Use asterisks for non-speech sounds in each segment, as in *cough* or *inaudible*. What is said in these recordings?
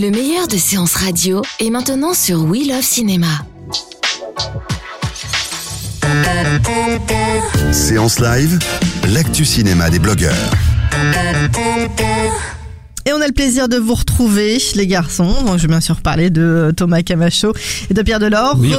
Le meilleur de séances radio est maintenant sur We Love Cinéma. Séance live, l'actu cinéma des blogueurs. Et on a le plaisir de vous retrouver, les garçons. Donc, je vais bien sûr parler de Thomas Camacho et de Pierre Delors. Oui.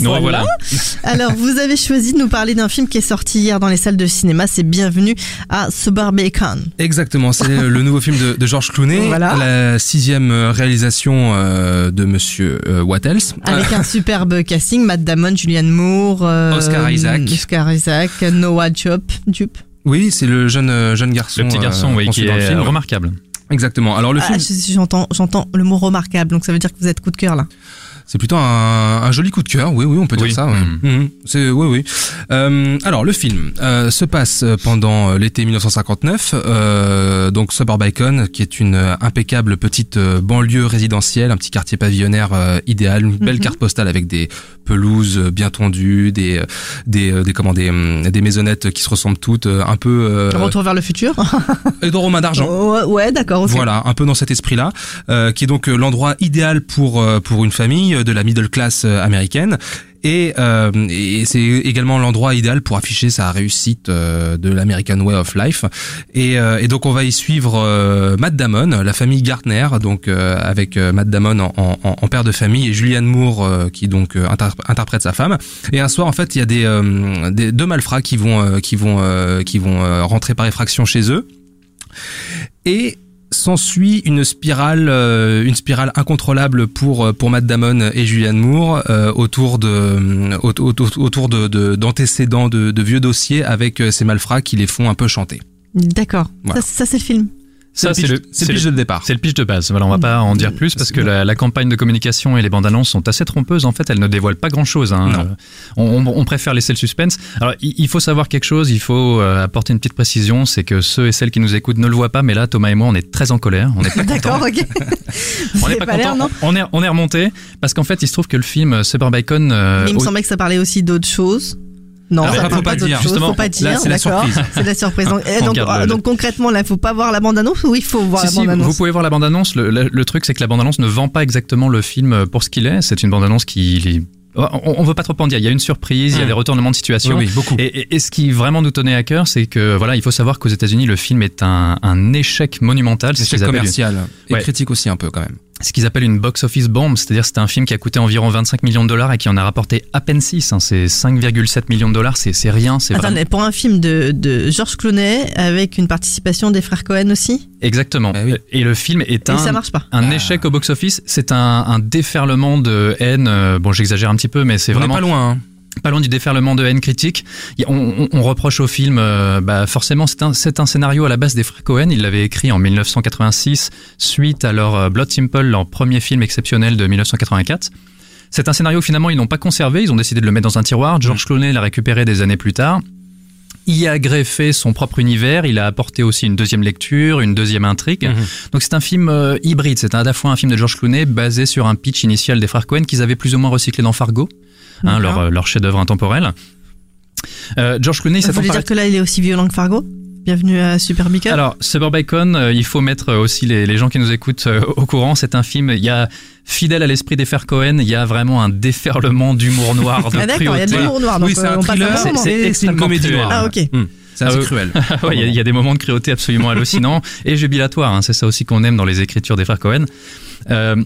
Nous revoilà. *laughs* Alors, vous avez choisi de nous parler d'un film qui est sorti hier dans les salles de cinéma. C'est Bienvenue à Suburbicon. Exactement, c'est le nouveau film de, de Georges Clooney, Voilà. la sixième réalisation euh, de Monsieur euh, Wattels. Avec un superbe casting. Matt Damon, Julianne Moore. euh, Oscar Isaac. Oscar Isaac, Noah Jupe. Oui, c'est le jeune euh, jeune garçon. Le petit garçon, euh, oui, qui dans le est film. remarquable. Exactement. Alors le Ah, film, j'entends le mot remarquable. Donc, ça veut dire que vous êtes coup de cœur, là. C'est plutôt un, un joli coup de cœur. Oui, oui, on peut Oui. dire ça. ouais. Mhm. Mhm. C'est oui, oui. Euh, alors le film euh, se passe pendant l'été 1959. Euh, donc Suburbicon, qui est une euh, impeccable petite euh, banlieue résidentielle, un petit quartier pavillonnaire euh, idéal, une belle Mhm. carte postale avec des pelouses euh, bien tendues, des euh, des euh, des comment des hum, des maisonnettes qui se ressemblent toutes, euh, un peu euh, Retour vers le futur. *laughs* et de Romain d'argent. ouais, ouais, d'accord. Voilà, un peu dans cet esprit-là, euh, qui est donc euh, l'endroit idéal pour euh, pour une famille euh, de la middle class euh, américaine. Et, euh, c'est également l'endroit idéal pour afficher sa réussite euh, de l'American Way of Life. Et, euh, et donc on va y suivre euh, Matt Damon, la famille Gartner, donc euh, avec Matt Damon en, en, en père de famille et Julianne Moore qui donc inter- interprète sa femme. Et un soir en fait il y a des, des deux malfrats qui vont qui vont qui vont rentrer par effraction chez eux. Et s'ensuit une spirale, euh, une spirale incontrôlable pour euh, pour Matt Damon et Julianne Moore euh, autour de euh, au- au- autour de de- d'antécédents de, de vieux dossiers avec ces malfrats qui les font un peu chanter. D'accord. Voilà. Ça, ça, c'est le film. Ça, c'est le pitch- c'est le pitch de départ. C'est le pitch de base. Voilà, on va pas en dire plus parce que la, la campagne de communication et les bandes annonces sont assez trompeuses. En fait, elles ne dévoilent pas grand chose. Hein. Euh, On, on- on préfère laisser le suspense. Alors, il, il faut savoir quelque chose. Il faut euh, apporter une petite précision. C'est que ceux et celles qui nous écoutent ne le voient pas, mais là, Thomas et moi, on est très en colère. On est pas *laughs* D'accord, ok. *laughs* on n'est pas, pas content. non On est, on est remonté parce qu'en fait, il se trouve que le film euh, Suburbicon. euh, Mais il me au- semblait que ça parlait aussi d'autres choses. Non, Ah, ça bah, faut pas dire. Justement, faut pas là, dire. c'est la d'accord. surprise. C'est la surprise. Donc, *laughs* On donc, le- donc concrètement, là, faut pas voir la bande-annonce ou il faut voir Si, la si, vous bande-annonce pouvez voir la bande-annonce. Le, le- le truc, c'est que la bande-annonce ne vend pas exactement le film pour ce qu'il est. C'est une bande-annonce qui... On, on veut pas trop en dire. Il y a une surprise, il y a des retournements de situation. Oui, oui, beaucoup. Et, et- et ce qui vraiment nous tenait à cœur, c'est que voilà, il faut savoir qu'aux États-Unis, le film est un, un échec monumental. C'est ce Échec commercial et Ouais. critique aussi un peu quand même. Ce qu'ils appellent une box-office bomb. C'est-à-dire, c'est un film qui a coûté environ 25 millions de dollars et qui en a rapporté à peine 6. hein. C'est 5,7 millions de dollars. C'est c'est rien. C'est vraiment... Attendez, pour un film de, de Georges Clooney avec une participation des frères Cohen aussi? Exactement. Eh oui. Et le film est Et un ça marche pas. un Ah. échec au box-office. C'est un, un déferlement de haine. euh, Bon, j'exagère un petit peu, mais c'est vraiment pas loin. hein. Pas loin du déferlement de haine critique. On, on- on reproche au film, euh, bah forcément, c'est un, c'est un scénario à la base des frères Cohen. Ils l'avaient écrit en 1986, suite à leur euh, Blood Simple, leur premier film exceptionnel de 1984. C'est un scénario que finalement ils n'ont pas conservé, ils ont décidé de le mettre dans un tiroir. George Clooney l'a récupéré des années plus tard. Il y a greffé son propre univers, il a apporté aussi une deuxième lecture, une deuxième intrigue. Mhm. Donc c'est un film euh, hybride, c'est à la fois un film de George Clooney basé sur un pitch initial des frères Cohen qu'ils avaient plus ou moins recyclé dans Fargo, hein, leur, leur chef-d'œuvre intemporel. Euh, George Clooney, voulez par- dire que là, il est aussi violent que Fargo? Bienvenue à Super Mika. Alors, Suburbicon, euh, il faut mettre euh, aussi les, les gens qui nous écoutent euh, au courant. C'est un film, il y a fidèle à l'esprit des frères Cohen, il y a vraiment un déferlement d'humour noir, de ah d'accord, il y a de l'humour noir. Donc Oui, c'est euh, un thriller, c'est- une extrêmement comédie cruel. noire. Ah ok. Hum, C'est assez oui. cruel. *laughs* Ouais, Il y, a- il y a des moments de cruauté absolument hallucinants et jubilatoires. hein. C'est ça aussi qu'on aime dans les écritures des frères Cohen. Euh,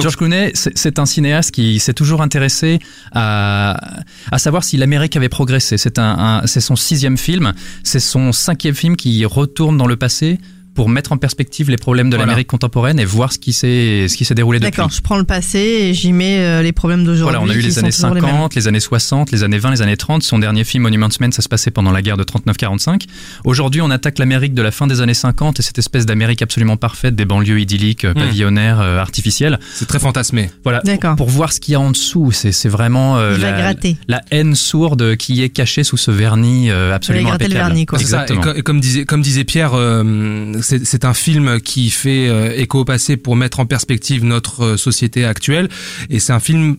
George Clooney, c'est un cinéaste qui s'est toujours intéressé à, à savoir si l'Amérique avait progressé. C'est un- c'est son sixième film, c'est son cinquième film qui retourne dans le passé pour mettre en perspective les problèmes de Voilà. l'Amérique contemporaine et voir ce qui s'est ce qui s'est déroulé depuis. D'accord, je prends le passé et j'y mets euh, les problèmes d'aujourd'hui. Voilà, on a eu les années toujours les mêmes. 50, les, années 60, les années 20, les années 30. Son dernier film, Monuments Men, ça se passait pendant la guerre de 39-45. Aujourd'hui, on attaque l'Amérique de la fin des années 50 et cette espèce d'Amérique absolument parfaite, des banlieues idylliques, euh, pavillonnaires, euh, artificielles. C'est très fantasmé. Voilà, D'accord. pour, pour voir ce qu'il y a en dessous. C'est c'est vraiment euh, la, haine sourde qui est cachée sous ce vernis euh, absolument gratter le impeccable. vernis, quoi. Exactement. co- et comme disait comme disait Pierre, euh, c'est un film qui fait euh, écho au passé pour mettre en perspective notre euh, société actuelle, et c'est un film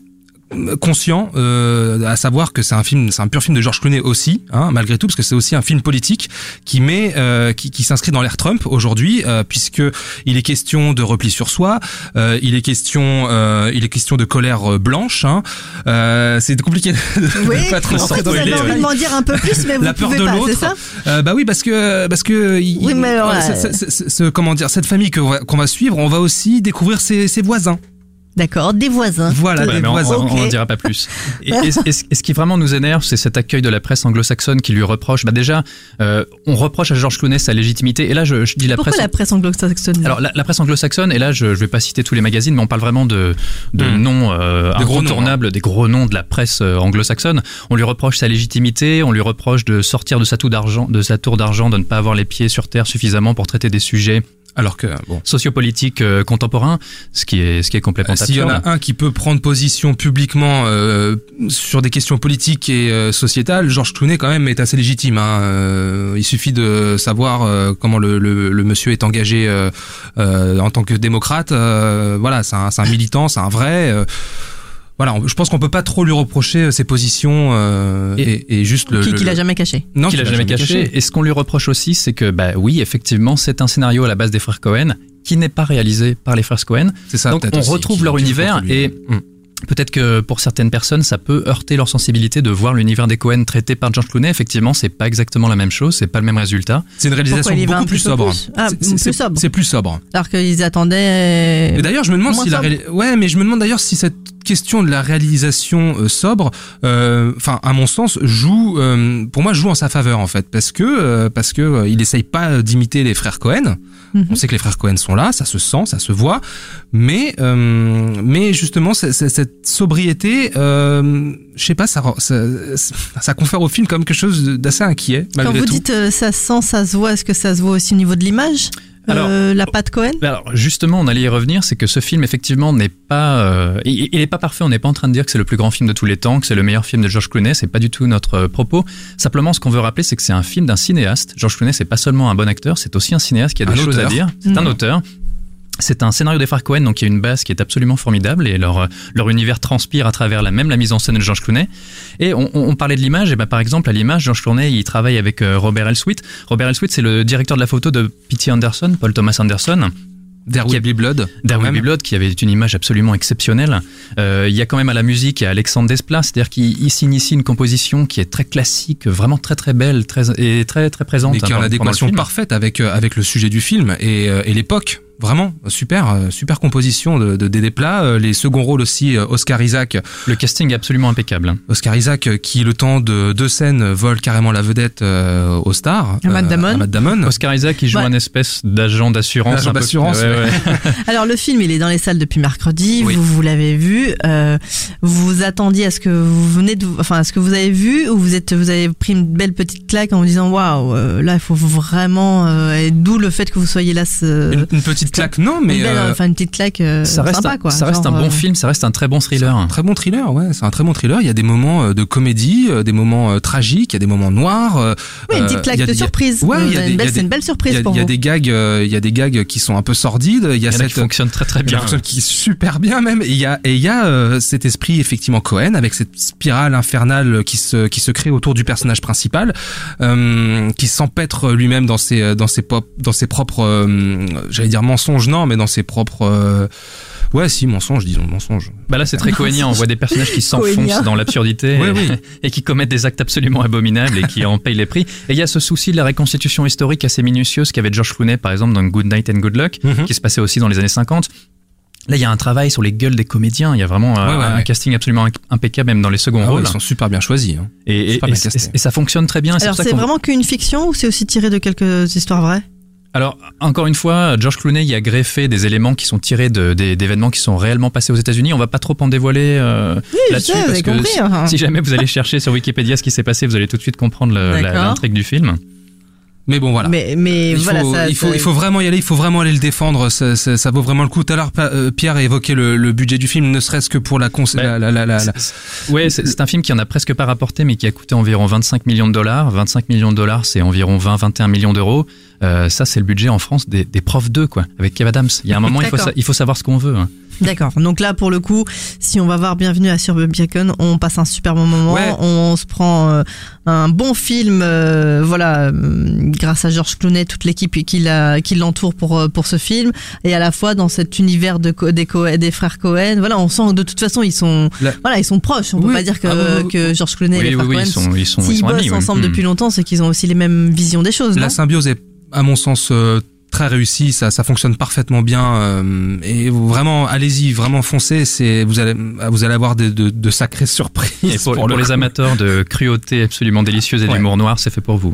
conscient, euh, à savoir que c'est un film, c'est un pur film de George Clooney aussi, hein, malgré tout, parce que c'est aussi un film politique qui met, euh, qui, qui s'inscrit dans l'ère Trump aujourd'hui, euh, puisque il est question de repli sur soi, euh, il est question, euh, il est question de colère euh, blanche. Hein, euh, c'est compliqué de Oui, pas trop en fait, vous avez envie de m'en dire un peu plus, mais vous La peur pouvez de l'autre. ça Euh, bah oui, parce que parce que il- Oui, mais alors, euh, ce- ce- ce- ce- comment dire, cette famille que on va- qu'on va suivre, on va aussi découvrir ses, ses voisins. D'accord, des voisins. Voilà, Ouais, des voisins. on n'en dira pas plus. *laughs* Et, et- et ce- et ce qui vraiment nous énerve, c'est cet accueil de la presse anglo-saxonne qui lui reproche. Bah déjà, euh, on reproche à George Clooney sa légitimité. Et là, je, je dis la Pourquoi presse. la presse anglo-saxonne Alors la, la presse anglo-saxonne, et là je ne vais pas citer tous les magazines, mais on parle vraiment de, de Hmm. noms euh, Des gros noms, incontournables, des gros noms de la presse euh, anglo-saxonne. On lui reproche sa légitimité, on lui reproche de sortir de sa tour d'argent, de sa tour d'argent, de ne pas avoir les pieds sur terre suffisamment pour traiter des sujets Alors que bon. sociopolitiques euh, contemporains, ce qui est ce qui est complètement S'il y en absurde. a un qui peut prendre position publiquement euh, sur des questions politiques et euh, sociétales, Georges Clooney quand même est assez légitime. Hein. Euh, il suffit de savoir euh, comment le, le, le monsieur est engagé euh, euh, en tant que démocrate. Euh, voilà, c'est un, c'est un militant, c'est un vrai. Voilà, je pense qu'on peut pas trop lui reprocher euh, ses positions euh, et, et juste le. Qui, le- qui l'a jamais caché. non, qu'il a jamais caché. Et ce qu'on lui reproche aussi, c'est que bah oui, effectivement, c'est un scénario à la base des frères Cohen qui n'est pas réalisé par les frères Cohen. C'est ça. Donc on aussi, retrouve qui- leur qui univers et Mm. Peut-être que pour certaines personnes, ça peut heurter leur sensibilité de voir l'univers des Cohen traité par George Clooney. Effectivement, c'est pas exactement la même chose, c'est pas le même résultat. C'est une réalisation Pourquoi beaucoup un plus sobre. plus Ah, C'est- plus c'est- sobre. C'est plus sobre. Alors qu'ils attendaient. Et d'ailleurs, je me demande si la ouais, mais je me demande d'ailleurs si cette question de la réalisation euh, sobre, euh, enfin, à mon sens, joue, euh, pour moi, joue en sa faveur en fait, parce que euh, parce que euh, il essaye pas d'imiter les frères Cohen. Mhm. On sait que les frères Cohen sont là, ça se sent, ça se voit, mais euh, mais justement, c'est- cette sobriété, euh, je sais pas, ça, ça ça confère au film comme quelque chose d'assez inquiet Quand vous tout. dites euh, ça se sent, ça se voit, est-ce que ça se voit aussi au niveau de l'image Alors- Euh, La patte Cohen? Alors justement, on allait y revenir, c'est que ce film effectivement n'est pas, euh, il, il est pas parfait. On n'est pas en train de dire que c'est le plus grand film de tous les temps, que c'est le meilleur film de George Clooney. C'est pas du tout notre euh, propos. Simplement, ce qu'on veut rappeler, c'est que c'est un film d'un cinéaste. George Clooney, c'est pas seulement un bon acteur, c'est aussi un cinéaste qui a Un des choses à dire. C'est un Mhm. auteur. C'est un scénario des frères Cohen, donc il y a une base qui est absolument formidable et leur, leur univers transpire à travers la même la mise en scène de George Clooney. Et on, on- on parlait de l'image, et ben par exemple à l'image, George Clooney il travaille avec euh, Robert Elswit. Robert Elswit c'est le directeur de la photo de P.T. Anderson, Paul Thomas Anderson. A- Be Blood. Be Blood, qui avait une image absolument exceptionnelle. Euh, il y a quand même à la musique, y a Alexandre Desplat, c'est-à-dire qu'il ici une composition qui est très classique, vraiment très très belle, très et très très présente. mais qui est hein, pendant le adéquation parfaite avec euh, avec le sujet du film et, et l'époque. Vraiment super euh, super composition de, de des plats. Euh, les seconds rôles aussi euh, Oscar Isaac. Le casting est absolument impeccable. hein. Oscar Isaac qui le temps de deux scènes vole carrément la vedette euh, au star. À Matt Damon. à Matt Damon. Oscar Isaac, il joue Ouais. un espèce d'agent d'assurance. Agent peu- d'assurance, ouais, ouais. *laughs* *laughs* Alors le film, il est dans les salles depuis mercredi. Oui. Vous vous l'avez vu. Euh, vous vous attendiez à ce que vous venez de, enfin à ce que vous avez vu ou vous êtes, vous avez pris une belle petite claque en vous disant waouh, là il faut vraiment. euh, et d'où le fait que vous soyez là. Ce, Une, une petite claque non mais une belle, euh, enfin une petite claque euh, Ça reste, sympa un, quoi. ça reste Genre, un bon euh, film, ça reste un très bon thriller. un très bon thriller ouais c'est un très bon thriller. Il y a des moments euh, de comédie, euh, des moments euh, tragiques, il y a des moments noirs. euh, Oui, une euh, petite claque a- de a- surprise. Ouais, c'est une belle surprise a, pour il y a vous. des gags, euh, il y a des gags qui sont un peu sordides. Il y a Il y en a cette qui fonctionnent très très bien. qui est super bien même. Et il y a et il y a euh, cet esprit effectivement Cohen avec cette spirale infernale qui se qui se crée autour du personnage principal, euh, qui s'empêtre lui-même dans ses dans ses pop dans ses propres euh, j'allais dire mensonges non mais dans ses propres euh, ouais si mensonges disons mensonges. Bah là, c'est très cohénien. On voit des personnages qui *laughs* s'enfoncent dans l'absurdité et, oui. *laughs* et qui commettent des actes absolument abominables et qui en payent les prix. Et il y a ce souci de la reconstitution historique assez minutieuse qu'avait George Clooney, par exemple, dans Good Night and Good Luck, Mhm. qui se passait aussi dans les années 50. Là, il y a un travail sur les gueules des comédiens. Il y a vraiment euh, Ouais, un ouais. casting absolument impeccable, même dans les seconds Ah ouais, rôles. ils sont super bien choisis. hein. Et, et- super et- bien castés. et- et ça fonctionne très bien. Alors c'est vraiment qu'une fiction ou c'est aussi tiré de quelques histoires vraies? Alors, encore une fois, George Clooney y a greffé des éléments qui sont tirés d'événements qui sont réellement passés aux États-Unis. On va pas trop en dévoiler euh, je là-dessus parce que compris, si, hein. si jamais vous allez chercher sur Wikipédia ce qui s'est passé, vous allez tout de suite comprendre l'intrigue du film. Mais bon, voilà. Mais, mais il, voilà, faut, ça, il, faut, ça- il faut vraiment y aller, il faut vraiment aller le défendre, ça, ça, ça vaut vraiment le coup. Tout à l'heure, euh, Pierre a évoqué le, le budget du film, ne serait-ce que pour la, cons- Ouais. la, la, la, la- la- Ouais, c'est c'est un film qui en a presque pas rapporté, mais qui a coûté environ 25 millions de dollars. 25 millions de dollars, c'est environ 20-21 millions d'euros. Euh, ça, c'est le budget en France des, des profs 2, quoi, avec Kev Adams. Il y a un moment, il faut, D'accord. sa- il faut savoir ce qu'on veut. hein. D'accord. Donc là, pour le coup, si on va voir Bienvenue à Sur Bacon, on passe un super bon moment. Ouais. On se prend euh, un bon film, euh, voilà, grâce à Georges Clooney, toute l'équipe qui l'a- qui l'entoure pour pour ce film, et à la fois dans cet univers de des, Co- des frères Cohen. Voilà, on sent que de toute façon ils sont, La- voilà, ils sont proches. On peut Oui. pas dire que Ah, oui, oui. que Georges Clooney et les frères oui, Cohen ils sont, ils sont, ils S'ils sont bossent amis. ensemble Mm. depuis longtemps, c'est qu'ils ont aussi les mêmes visions des choses. la non? symbiose est, à mon sens, euh, très réussie, ça, ça fonctionne parfaitement bien. euh, et vraiment, allez-y, vraiment foncez, c'est, vous allez, vous allez avoir de, de, de sacrées surprises. Et pour, *laughs* pour le pour les coup. amateurs de cruauté absolument délicieuse et Ouais. d'humour noir, c'est fait pour vous.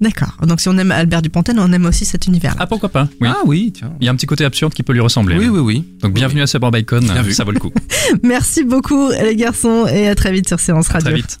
D'accord. Donc si on aime Albert Dupontel, on aime aussi cet univers. Ah, pourquoi pas? Oui. Ah oui, tiens. Il y a un petit côté absurde qui peut lui ressembler. Oui, oui, oui. Donc, bienvenue à Sabre Bacon, Bien vu. ça vaut le coup. *laughs* Merci beaucoup les garçons et à très vite sur Séance À Radio. très vite.